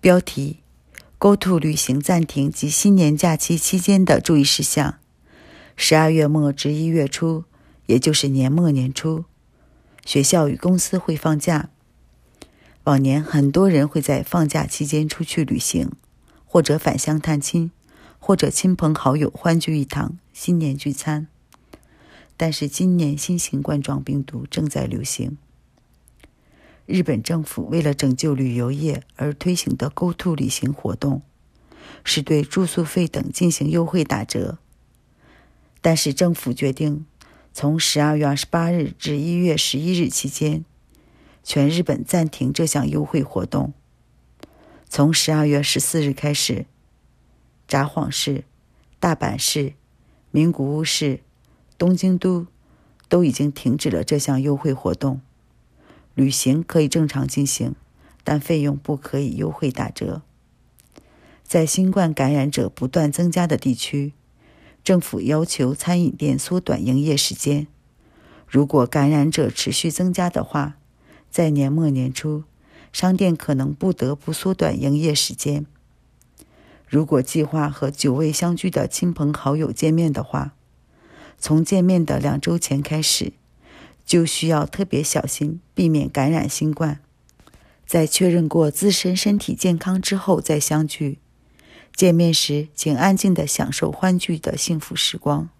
标题：Go to 旅行暂停及新年假期期间的注意事项。十二月末至一月初，也就是年末年初，学校与公司会放假。往年很多人会在放假期间出去旅行，或者返乡探亲，或者亲朋好友欢聚一堂，新年聚餐。但是今年新型冠状病毒正在流行。日本政府为了拯救旅游业而推行的 “Go To” 旅行活动，是对住宿费等进行优惠打折。但是政府决定，从十二月二十八日至一月十一日期间，全日本暂停这项优惠活动。从十二月十四日开始，札幌市、大阪市、名古屋市、东京都都已经停止了这项优惠活动。旅行可以正常进行，但费用不可以优惠打折。在新冠感染者不断增加的地区，政府要求餐饮店缩短营业时间。如果感染者持续增加的话，在年末年初，商店可能不得不缩短营业时间。如果计划和久未相聚的亲朋好友见面的话，从见面的两周前开始。就需要特别小心，避免感染新冠。在确认过自身身体健康之后再相聚。见面时，请安静地享受欢聚的幸福时光。